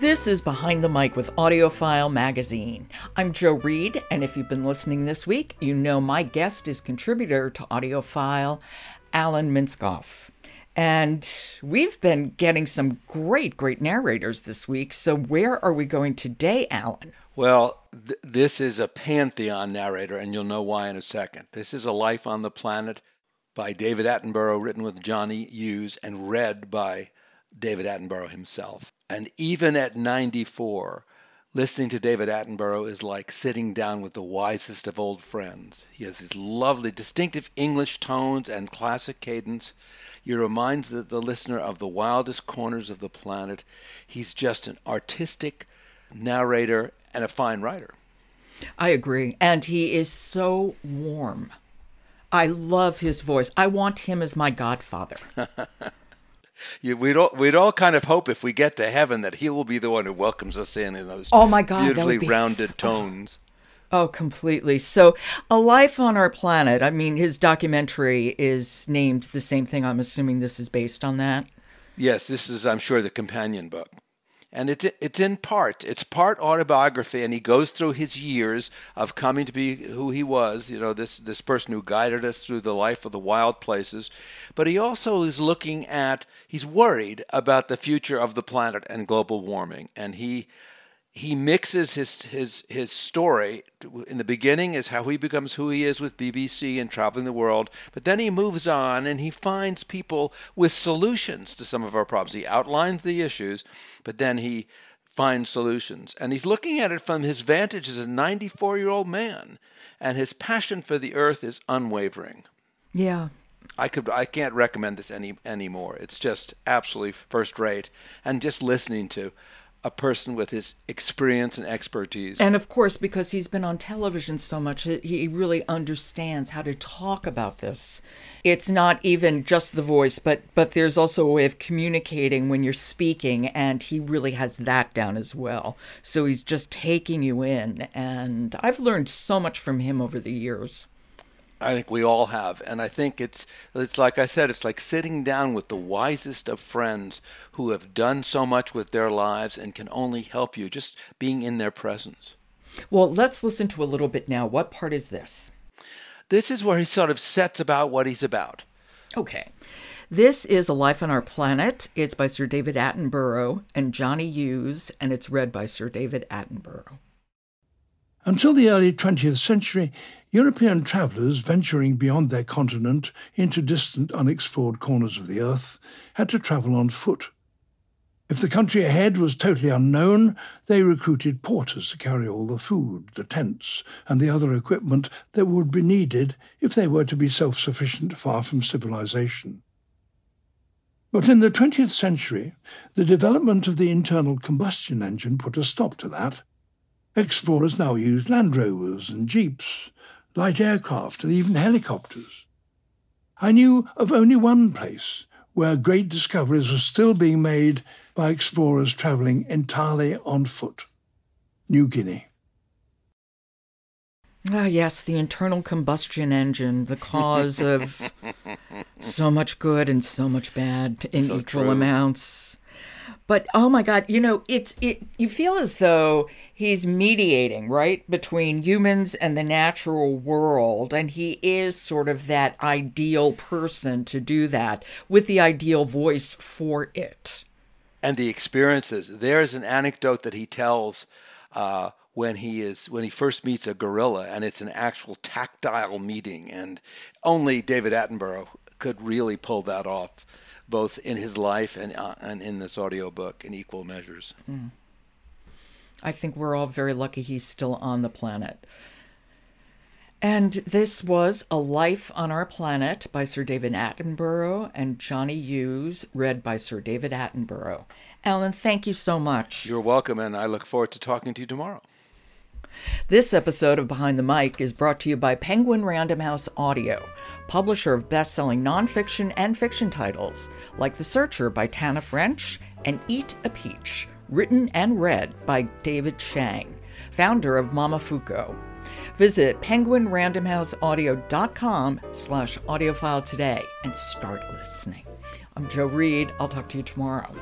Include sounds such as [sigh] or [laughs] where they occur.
This is Behind the Mic with AudioFile Magazine. I'm Joe Reed, and if you've been listening this week, you know my guest is contributor to AudioFile, Alan Minskoff. And we've been getting some great, great narrators this week. So, where are we going today, Alan? Well, th- this is a pantheon narrator, and you'll know why in a second. This is A Life on the Planet by David Attenborough, written with Jonnie Hughes and read by David Attenborough himself. And even at 94, listening to David Attenborough is like sitting down with the wisest of old friends. He has his lovely, distinctive English tones and classic cadence. He reminds the, the listener of the wildest corners of the planet. He's just an artistic narrator and a fine writer. I agree. And he is so warm. I love his voice. I want him as my godfather. [laughs] You, we'd all we'd all kind of hope if we get to heaven that he will be the one who welcomes us in in those oh my God, beautifully rounded f- tones. Oh, completely. So, A Life on Our Planet, I mean, his documentary is named the same thing. I'm assuming this is based on that. Yes, this is, I'm sure, the companion book and it's it's in part it's part autobiography and he goes through his years of coming to be who he was you know this this person who guided us through the life of the wild places. But he also is looking at he's worried about the future of the planet and global warming. And he he mixes his his his story in the beginning is how he becomes who he is with BBC and traveling the world but then he moves on and he finds people with solutions to some of our problems. He outlines the issues but then he finds solutions. And he's looking at it from his vantage as a 94 year old man and his passion for the earth is unwavering. Yeah. I could I can't recommend this any anymore. It's just absolutely first rate. And just listening to a person with his experience and expertise. And of course, because he's been on television so much, he really understands how to talk about this. It's not even just the voice, but but there's also a way of communicating when you're speaking, and he really has that down as well. So he's just taking you in, and I've learned so much from him over the years. I think we all have, and I think it's it's like I said, it's like sitting down with the wisest of friends who have done so much with their lives and can only help you just being in their presence. Well, let's listen to a little bit now. What part is this? This is where he sort of sets about what he's about. Okay. This is A Life on Our Planet. It's by Sir David Attenborough and Jonnie Hughes, and it's read by Sir David Attenborough. Until the early 20th century, European travellers venturing beyond their continent into distant, unexplored corners of the earth had to travel on foot. If the country ahead was totally unknown, they recruited porters to carry all the food, the tents, and the other equipment that would be needed if they were to be self sufficient far from civilization. But in the 20th century, the development of the internal combustion engine put a stop to that. Explorers now use Land Rovers and Jeeps, light aircraft, and even helicopters. I knew of only one place where great discoveries were still being made by explorers travelling entirely on foot New Guinea. Ah, yes, the internal combustion engine, the cause of [laughs] so much good and so much bad in so equal true. amounts. But oh my god, you know, it's it you feel as though he's mediating, right, between humans and the natural world and he is sort of that ideal person to do that with the ideal voice for it. And the experiences. There's an anecdote that he tells uh, when he is when he first meets a gorilla and it's an actual tactile meeting and only David Attenborough could really pull that off both in his life and uh, and in this audiobook in equal measures. Mm. I think we're all very lucky he's still on the planet. And this was A Life on Our Planet by Sir David Attenborough and Jonnie Hughes, read by Sir David Attenborough. Alan, thank you so much. You're welcome, and I look forward to talking to you tomorrow. This episode of Behind the Mic is brought to you by Penguin Random House Audio, publisher of best selling nonfiction and fiction titles like The Searcher by Tana French and Eat a Peach, written and read by David Chang, founder of Momofuku. Visit penguinrandomhouseaudio.com slash audiofile today and start listening. I'm Joe Reed. I'll talk to you tomorrow.